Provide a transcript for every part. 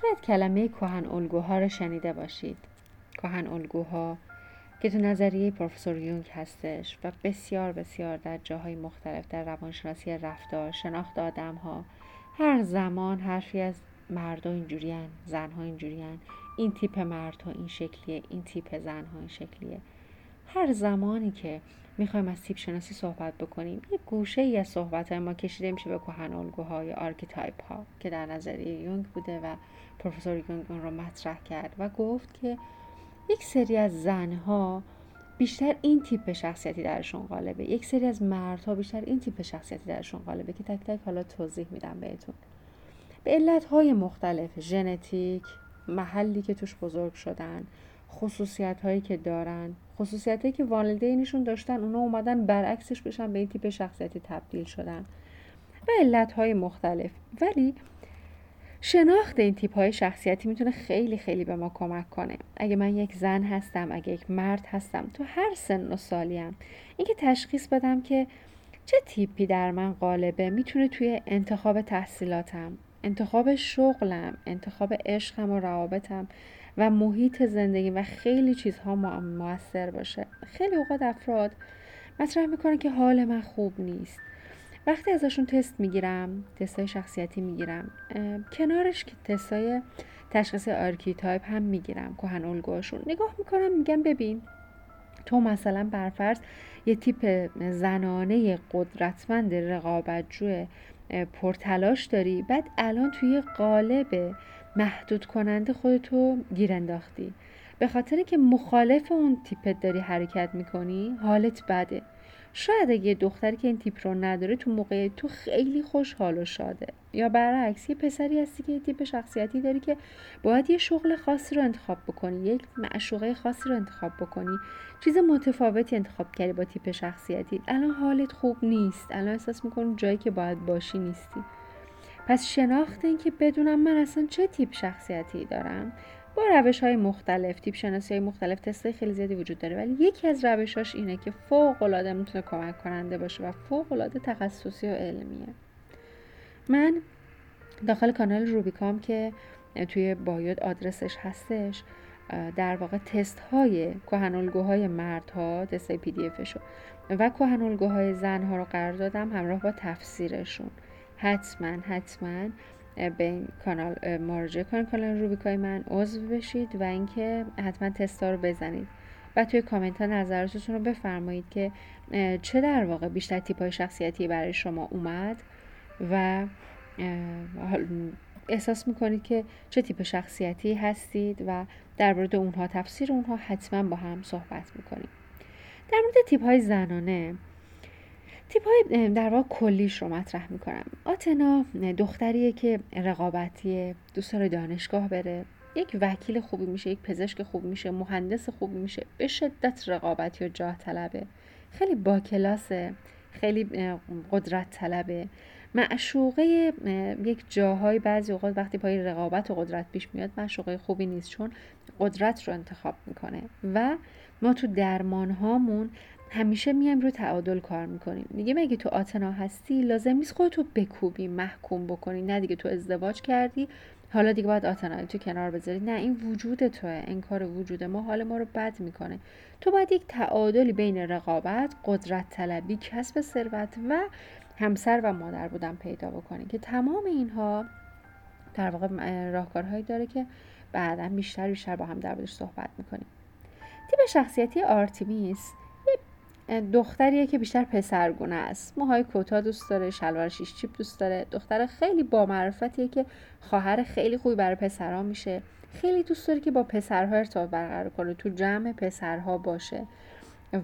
شاید کلمه کهن الگوها رو شنیده باشید. کهن الگوها که تو نظریه پروفسور یونگ هستش و بسیار بسیار در جاهای مختلف در روانشناسی رفتار شناخت آدم ها هر زمان حرفی از مردها اینجوریان زنها اینجوریان این تیپ مردها این شکلیه این تیپ زنها این شکلیه. هر زمانی که می‌خوایم از تیپ شناسی صحبت بکنیم یه گوشه ای از صحبت های ما کشیده میشه به کهن الگوهای archetype ها که در نظریه یونگ بوده و پروفسور یونگ اون رو مطرح کرد و گفت که یک سری از زنها بیشتر این تیپ شخصیتی درشون غالبه. یک سری از مردها بیشتر این تیپ شخصیتی درشون غالبه که تک تک حالا توضیح میدم بهتون. به علتهای مختلف ژنتیک محلی که توش بزرگ شدن خصوصیت هایی که دارن. خصوصیت هایی که والدینشون داشتن اونا اومدن برعکسش بشن به این تیپ شخصیتی تبدیل شدن. و علت های مختلف. ولی شناخت این تیپ های شخصیتی می‌تونه خیلی خیلی به ما کمک کنه. اگه من یک زن هستم اگه یک مرد هستم تو هر سن و سالیم اینکه تشخیص بدم که چه تیپی در من غالبه می‌تونه توی انتخاب تحصیلاتم انتخاب شغلم انتخاب عشقم و روابطم و محیط زندگی و خیلی چیزها موثر باشه. خیلی اوقات افراد مطرح می‌کنن که حال من خوب نیست. وقتی ازشون تست می‌گیرم تستای شخصیتی می‌گیرم کنارش که تستای تشخیص archetype هم می‌گیرم کهن الگوهاشون. نگاه می‌کنم میگم ببین تو مثلا برفرض یه تیپ زنانه قدرتمند رقابتجو پرتلاش داری بعد الان توی قالب محدود کننده خودتو گیر انداختی. به خاطر که مخالف اون تیپت داری حرکت می‌کنی حالت بده. شاید اگه دختری که این تیپ رو نداره تو موقع تو خیلی خوشحال و شاده. یا برعکس یه پسری هستی که تیپ شخصیتی داری که باید یه شغل خاصی رو انتخاب بکنی یک معشوقه خاصی رو انتخاب بکنی. چیز متفاوتی انتخاب کردی با تیپ شخصیتی. الان حالت خوب نیست. الان احساس می‌کنی جایی که باید باشی نیستی. پس شناخت این که بدونم من اصلا چه تیپ شخصیتی دارم. با روش های مختلف تیپ شناسی های مختلف تست خیلی زیادی وجود داره. ولی یکی از روشاش اینه که فوق العاده می‌تونه کمک کننده باشه و فوق العاده تخصصی و علمیه. من داخل کانال روبیکام که توی بایود آدرسش هستش در واقع تست های کهنالگوهای مردها تست های پی دی افشو و کهنالگوهای زنها رو قرار دادم همراه با تفسیرشون. حتما حتما به این کانال مراجعه کنید. کانال روبیکای من عضو بشید و اینکه حتما تستا رو بزنید. و توی کامنت ها نظراتتون رو بفرمایید که چه در واقع بیشتر تیپ های شخصیتی برای شما اومد و احساس می‌کنید که چه تیپ شخصیتی هستید و در مورد اونها تفسیر اونها حتما با هم صحبت می‌کنیم. در مورد تیپ های زنانه تیپ های در واقع کلیش رو مطرح می‌کنم. آتنا دختریه که رقابتی دوست داره دانشگاه بره. یک وکیل خوبی میشه یک پزشک خوبی میشه مهندس خوبی میشه. به شدت رقابتی و جاه طلبه. خیلی با کلاسه خیلی قدرت طلبه. معشوقه یک جاهای بعضی اوقات وقتی پای رقابت و قدرت پیش میاد معشوقه خوبی نیست چون قدرت رو انتخاب می‌کنه. و ما تو درمان هامون همیشه میایم رو تعادل کار می‌کنیم. میگه مگه تو آتنا هستی؟ لازم نیست خودتو بکوبی محکوم بکنی. نه دیگه تو ازدواج کردی. حالا دیگه باید آتنایی تو کنار بذاری. نه این وجود توه. انکار وجود ما حال ما رو بد می‌کنه. تو باید یک تعادلی بین رقابت قدرت طلبی کسب ثروت و همسر و مادر بودن پیدا بکنی. که تمام اینها در واقع راهکارهایی داره که بعدا بیشتر بیشتر با هم در صحبت می‌کنیم. تیپ شخصیتی آرتیمیس دختریه که بیشتر پسرگونه است. موهای کوتاه دوست داره شلوار شیش جیب دوست داره. دختر خیلی با معرفتیه که خواهر خیلی خوبی برای پسرها میشه. خیلی دوست داره که با پسرها ارتباط برقرار کنه تو جمع پسرها باشه.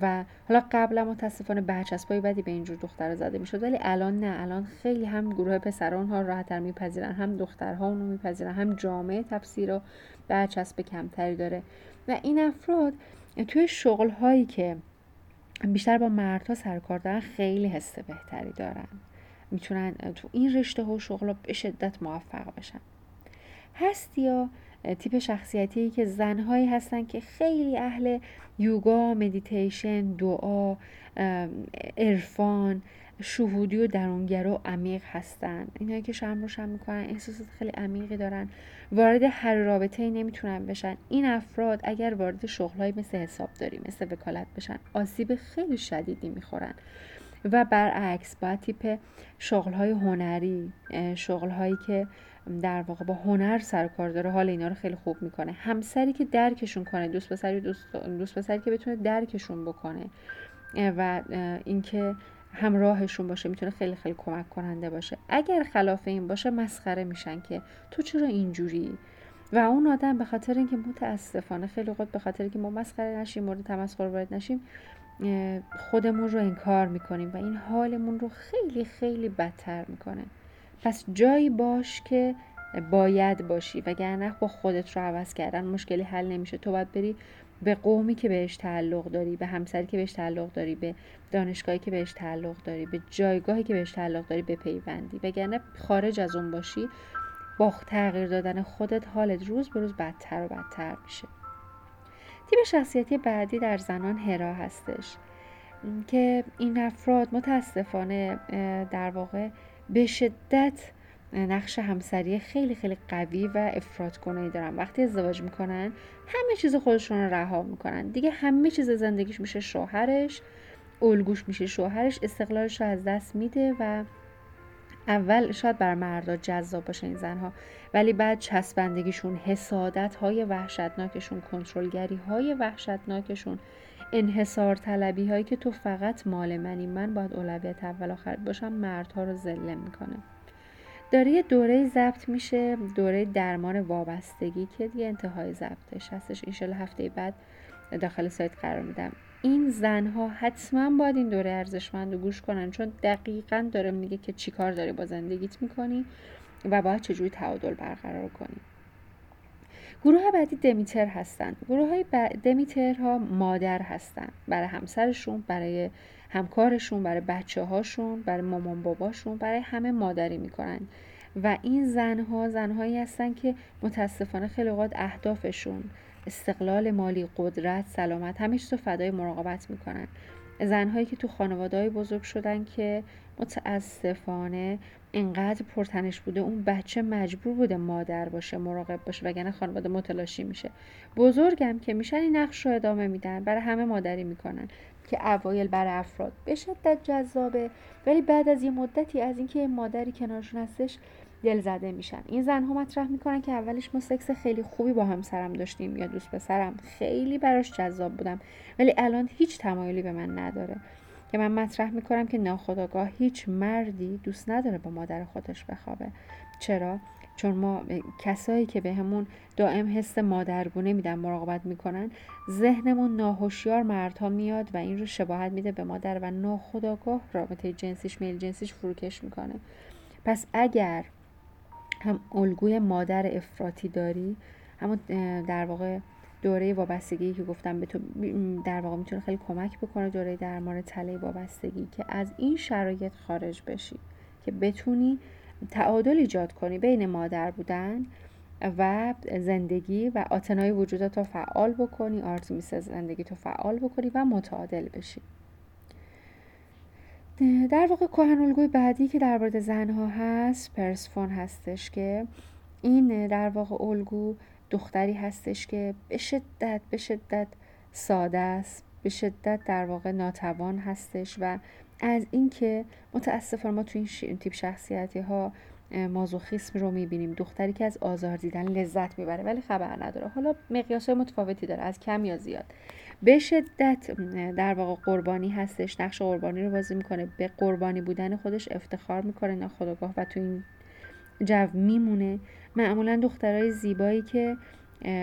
و حالا قبلا متاسفانه برچسبای بدی به اینجور دختر زده می‌شد ولی الان نه. الان خیلی هم گروه پسرها اونها راحتتر میپذیرن. هم دخترها اونو میپذیرن هم جامعه تفسیر و برچسب کمتری داره. و این افراد توی شغل هایی که بیشتر با مردها سر کار دارن خیلی حس بهتری دارن. می‌تونن تو این رشته و شغل به شدت موفق بشن. هست یا تیپ شخصیتی که زنهایی هستن که خیلی اهل یوگا مدیتیشن دعا عرفان شهودی و درونگرا و عمیق هستن. اینایی که شرم روشن می‌کنن احساسات خیلی عمیقی دارن. وارد هر رابطه ای نمی‌تونن بشن. این افراد اگر وارد شغلهایی مثل حسابداری مثل وکالت بشن آسیب خیلی شدیدی می‌خورن. و برعکس باید تیپ شغلهای هنری شغلهایی که در واقع با هنر سر کار داره حال اینا رو خیلی خوب می‌کنه. همسری که درکشون کنه دوست پسری دوست, دوست پسری که بتونه درکشون بکنه. و اینکه همراهشون باشه می‌تونه خیلی خیلی کمک کننده باشه. اگر خلاف این باشه مسخره میشن که تو چرا اینجوری؟ و اون آدم به خاطر اینکه متاسفانه خیلی وقت به خاطر اینکه ما مسخره نشیم مورد تمسخر وارد نشیم خودمون رو انکار می‌کنیم و این حالمون رو خیلی خیلی بدتر می‌کنه. پس جایی باش که باید باشی. وگرنه با خودت رو عوض کردن مشکلی حل نمیشه. تو باید بری به قومی که بهش تعلق داری به همسری که بهش تعلق داری به دانشگاهی که بهش تعلق داری به جایگاهی که بهش تعلق داری به پیوندی وگرنه خارج از اون باشی با تغییر دادن خودت حالت روز به روز بدتر و بدتر میشه. تیپ شخصیتی بعدی در زنان هرا هستش. که این افراد متاسفانه در واقع به شدت نقش همسری خیلی خیلی قوی و افراد کنایی دارن. وقتی ازدواج می‌کنن همه چیز خودشون رو رها می‌کنن. دیگه همه چیز زندگیش میشه شوهرش الگوش میشه شوهرش استقلالش رو از دست میده و اول شاید بر مردا جذاب باشه این زنها. ولی بعد چسبندگیشون حسادت های وحشتناکشون کنترلگری های وحشتناکشون انحصار طلبی هایی که تو فقط مال منی من باید اولویت اول آخر باشم مردها رو زله می‌کنه. داره یه دوره ضبط میشه دوره درمان وابستگی که دیگه انتهای ضبطش هستش. این هفته بعد داخل سایت قرار میدم. این زنها حتما باید این دوره ارزشمند رو گوش کنن چون دقیقا داره میگه که چیکار داری با زندگیت می‌کنی و باید چجوری تعادل برقرار کنی. گروه بعدی دمیتر هستن. گروه های ب... دمیترها مادر هستن. برای همسرشون برای همکارشون برای بچه هاشون برای مامان باباشون برای همه مادری می‌کنن. و این زنها زنهایی هستن که متاسفانه خیلی اوقات اهدافشون استقلال مالی قدرت سلامت همه رو فدای مراقبت می‌کنن. زنهایی که تو خانواده بزرگ شدن که متاسفانه اینقدر پرتنش بوده اون بچه مجبور بوده مادر باشه مراقب باشه وگرنه خانواده متلاشی میشه. بزرگم که میشن این نقش رو ادامه میدن برای همه مادری می‌کنن که اوایل برای افراد به شدت جذابه ولی بعد از یه مدتی از اینکه مادری کنارشون هستش دل زده میشن. این زن ها مطرح می‌کنن که اولش ما سکس خیلی خوبی با همسرم داشتیم یا دوست پسرم. خیلی براش جذاب بودم. ولی الان هیچ تمایلی به من نداره. که من مطرح می‌کنم که ناخداگاه هیچ مردی دوست نداره با مادر خودش بخوابه. چرا؟ چون ما کسایی که بهمون به دائم حس مادرگونه میدن مراقبت می‌کنن ذهنمون ناهوشیار مردها میاد و این رو شباهت میده به مادر و ناخداگاه رابطه جنسیش میل جنسیش فروکش می‌کنه. پس اگر هم الگوی مادر افراطی داری؟ همون در واقع دوره وابستگی که گفتم به تو در واقع می‌تونه خیلی کمک بکنه دوره درمان تله وابستگی که از این شرایط خارج بشی که بتونی تعادل ایجاد کنی بین مادر بودن و زندگی و آتنای وجودت رو فعال بکنی آرتمیس زندگی تو فعال بکنی و متعادل بشی. در واقع کهن الگوی بعدی که در مورد زنها هست پرسفون هستش که این در واقع الگو دختری هستش که به شدت به شدت ساده است به شدت در واقع ناتوان هستش و از اینکه متاسفانه ما تو این تیپ شخصیتی ها مازوخیسم رو می‌بینیم. دختری که از آزار دیدن لذت می‌بره ولی خبر نداره. حالا مقیاس متفاوتی داره از کم یا زیاد. به شدت در واقع قربانی هستش نقش قربانی رو بازی می‌کنه به قربانی بودن خودش افتخار می‌کنه ناخداگاه و تو این جو میمونه. معمولا دخترای زیبایی که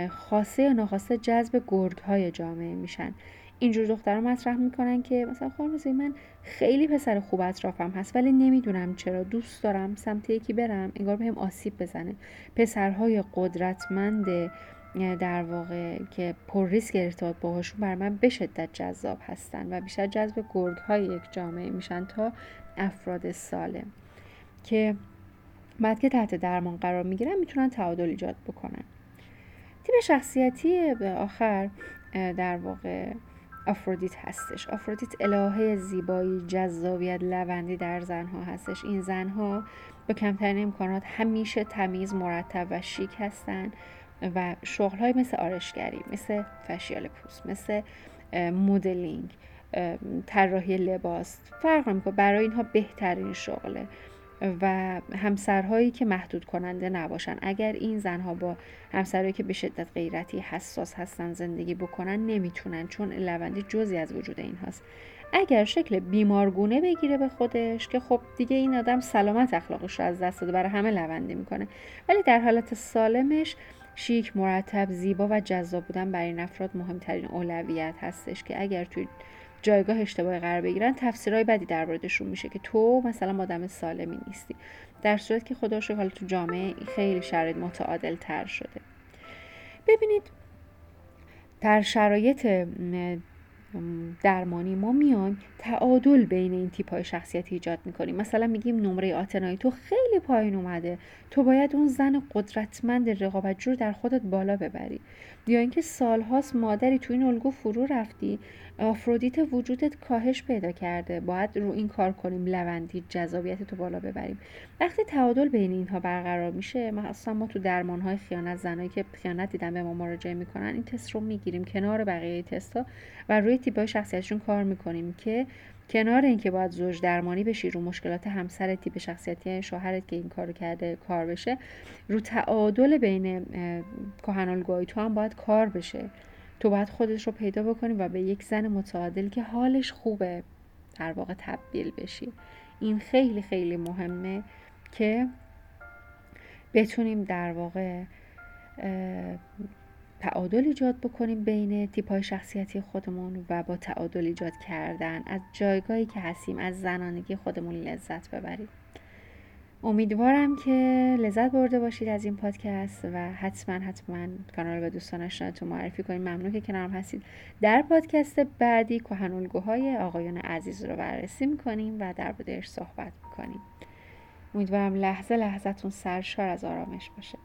خاصه یا ناخواسته جذب گرگ های جامعه میشن. اینجور دخترها مطرح می‌کنن که مثلا خانم من خیلی پسر خوب اطرافم هست ولی نمی‌دونم چرا دوست دارم سمت یکی برم انگار بهم آسیب بزنه. پسرهای قدرتمند در واقع که پر ریسک ارتباط باهاشون بر من به شدت جذاب هستن و بیشتر جذب گرگ های یک جامعه میشن تا افراد سالم که بعد که تحت درمان قرار می‌گیرن می‌تونن تعادل ایجاد بکنن. تیپ شخصیتی به آخر در واقع آفرودیت هستش. آفرودیت الهه زیبایی جذابیت لوندی در زنها هستش. این زنها با کمترین امکانات همیشه تمیز مرتب و شیک هستن. و شغل های مثل آرشگری مثل فشیال پوست مثل مدلینگ طراحی لباس فرق نمی‌کنه. برای اینها بهترین شغله. و همسرهایی که محدود کننده نباشن. اگر این زنها با همسرهایی که به شدت غیرتی حساس هستن زندگی بکنن نمی‌تونن. چون لوندی جزی از وجود این هست اگر شکل بیمارگونه بگیره به خودش که خب دیگه این آدم سلامت اخلاقش رو از دست داده برای همه لوندی می‌کنه. ولی در حالت سالمش شیک مرتب زیبا و جذاب بودن برای این افراد مهمترین اولویت هستش که اگر توی جایگاه اشتباهی قرار بگیرن تفسیرهای بدی در موردشون میشه که تو مثلا آدم سالمی نیستی. در صورت که خدا حالا تو جامعه خیلی شرایط متعادل تر شده. ببینید در شرایط درمانی ما میایم تعادل بین این تیپ های شخصیتی ایجاد می‌کنیم. مثلا میگیم نمره آتنایی تو خیلی پایین اومده. تو باید اون زن قدرتمند رقابتجو رو در خودت بالا ببری. یا اینکه سالهاست مادری تو این الگو فرو رفتی. آفرودیت وجودت کاهش پیدا کرده. باید رو این کار کنیم لوندی جذابیت تو بالا ببریم. وقتی تعادل بین اینها برقرار میشه مثلا ما تو درمان های خیانت زنایی که خیانت دیدن به ما مراجعه می‌کنن این تست رو می‌گیریم کنار بقیه تستا و روی تیپ شخصیتشون کار می‌کنیم که کنار اینکه باید زوج درمانی بشی رو مشکلات همسر تیپ شخصیتی شوهرت که این کارو کرده کار بشه رو تعادل بین کهن تو هم باید کار بشه. تو باید خودش رو پیدا بکنی و به یک زن متعادل که حالش خوبه در واقع تبدیل بشی. این خیلی خیلی مهمه که بتونیم در واقع تعادل ایجاد بکنیم بین تیپ های شخصیتی خودمون و با تعادل ایجاد کردن. از جایگاهی که هستیم از زنانگی خودمون لذت ببریم. امیدوارم که لذت برده باشید از این پادکست و حتما حتما کانال به دوستان آشناتون معرفی کنید. ممنون که کنارم هستید. در پادکست بعدی کهن الگوهای آقایان عزیز رو بررسی می‌کنیم و در صحبت می‌کنیم. امیدوارم لحظه لحظتون سرشار از آرامش باشه.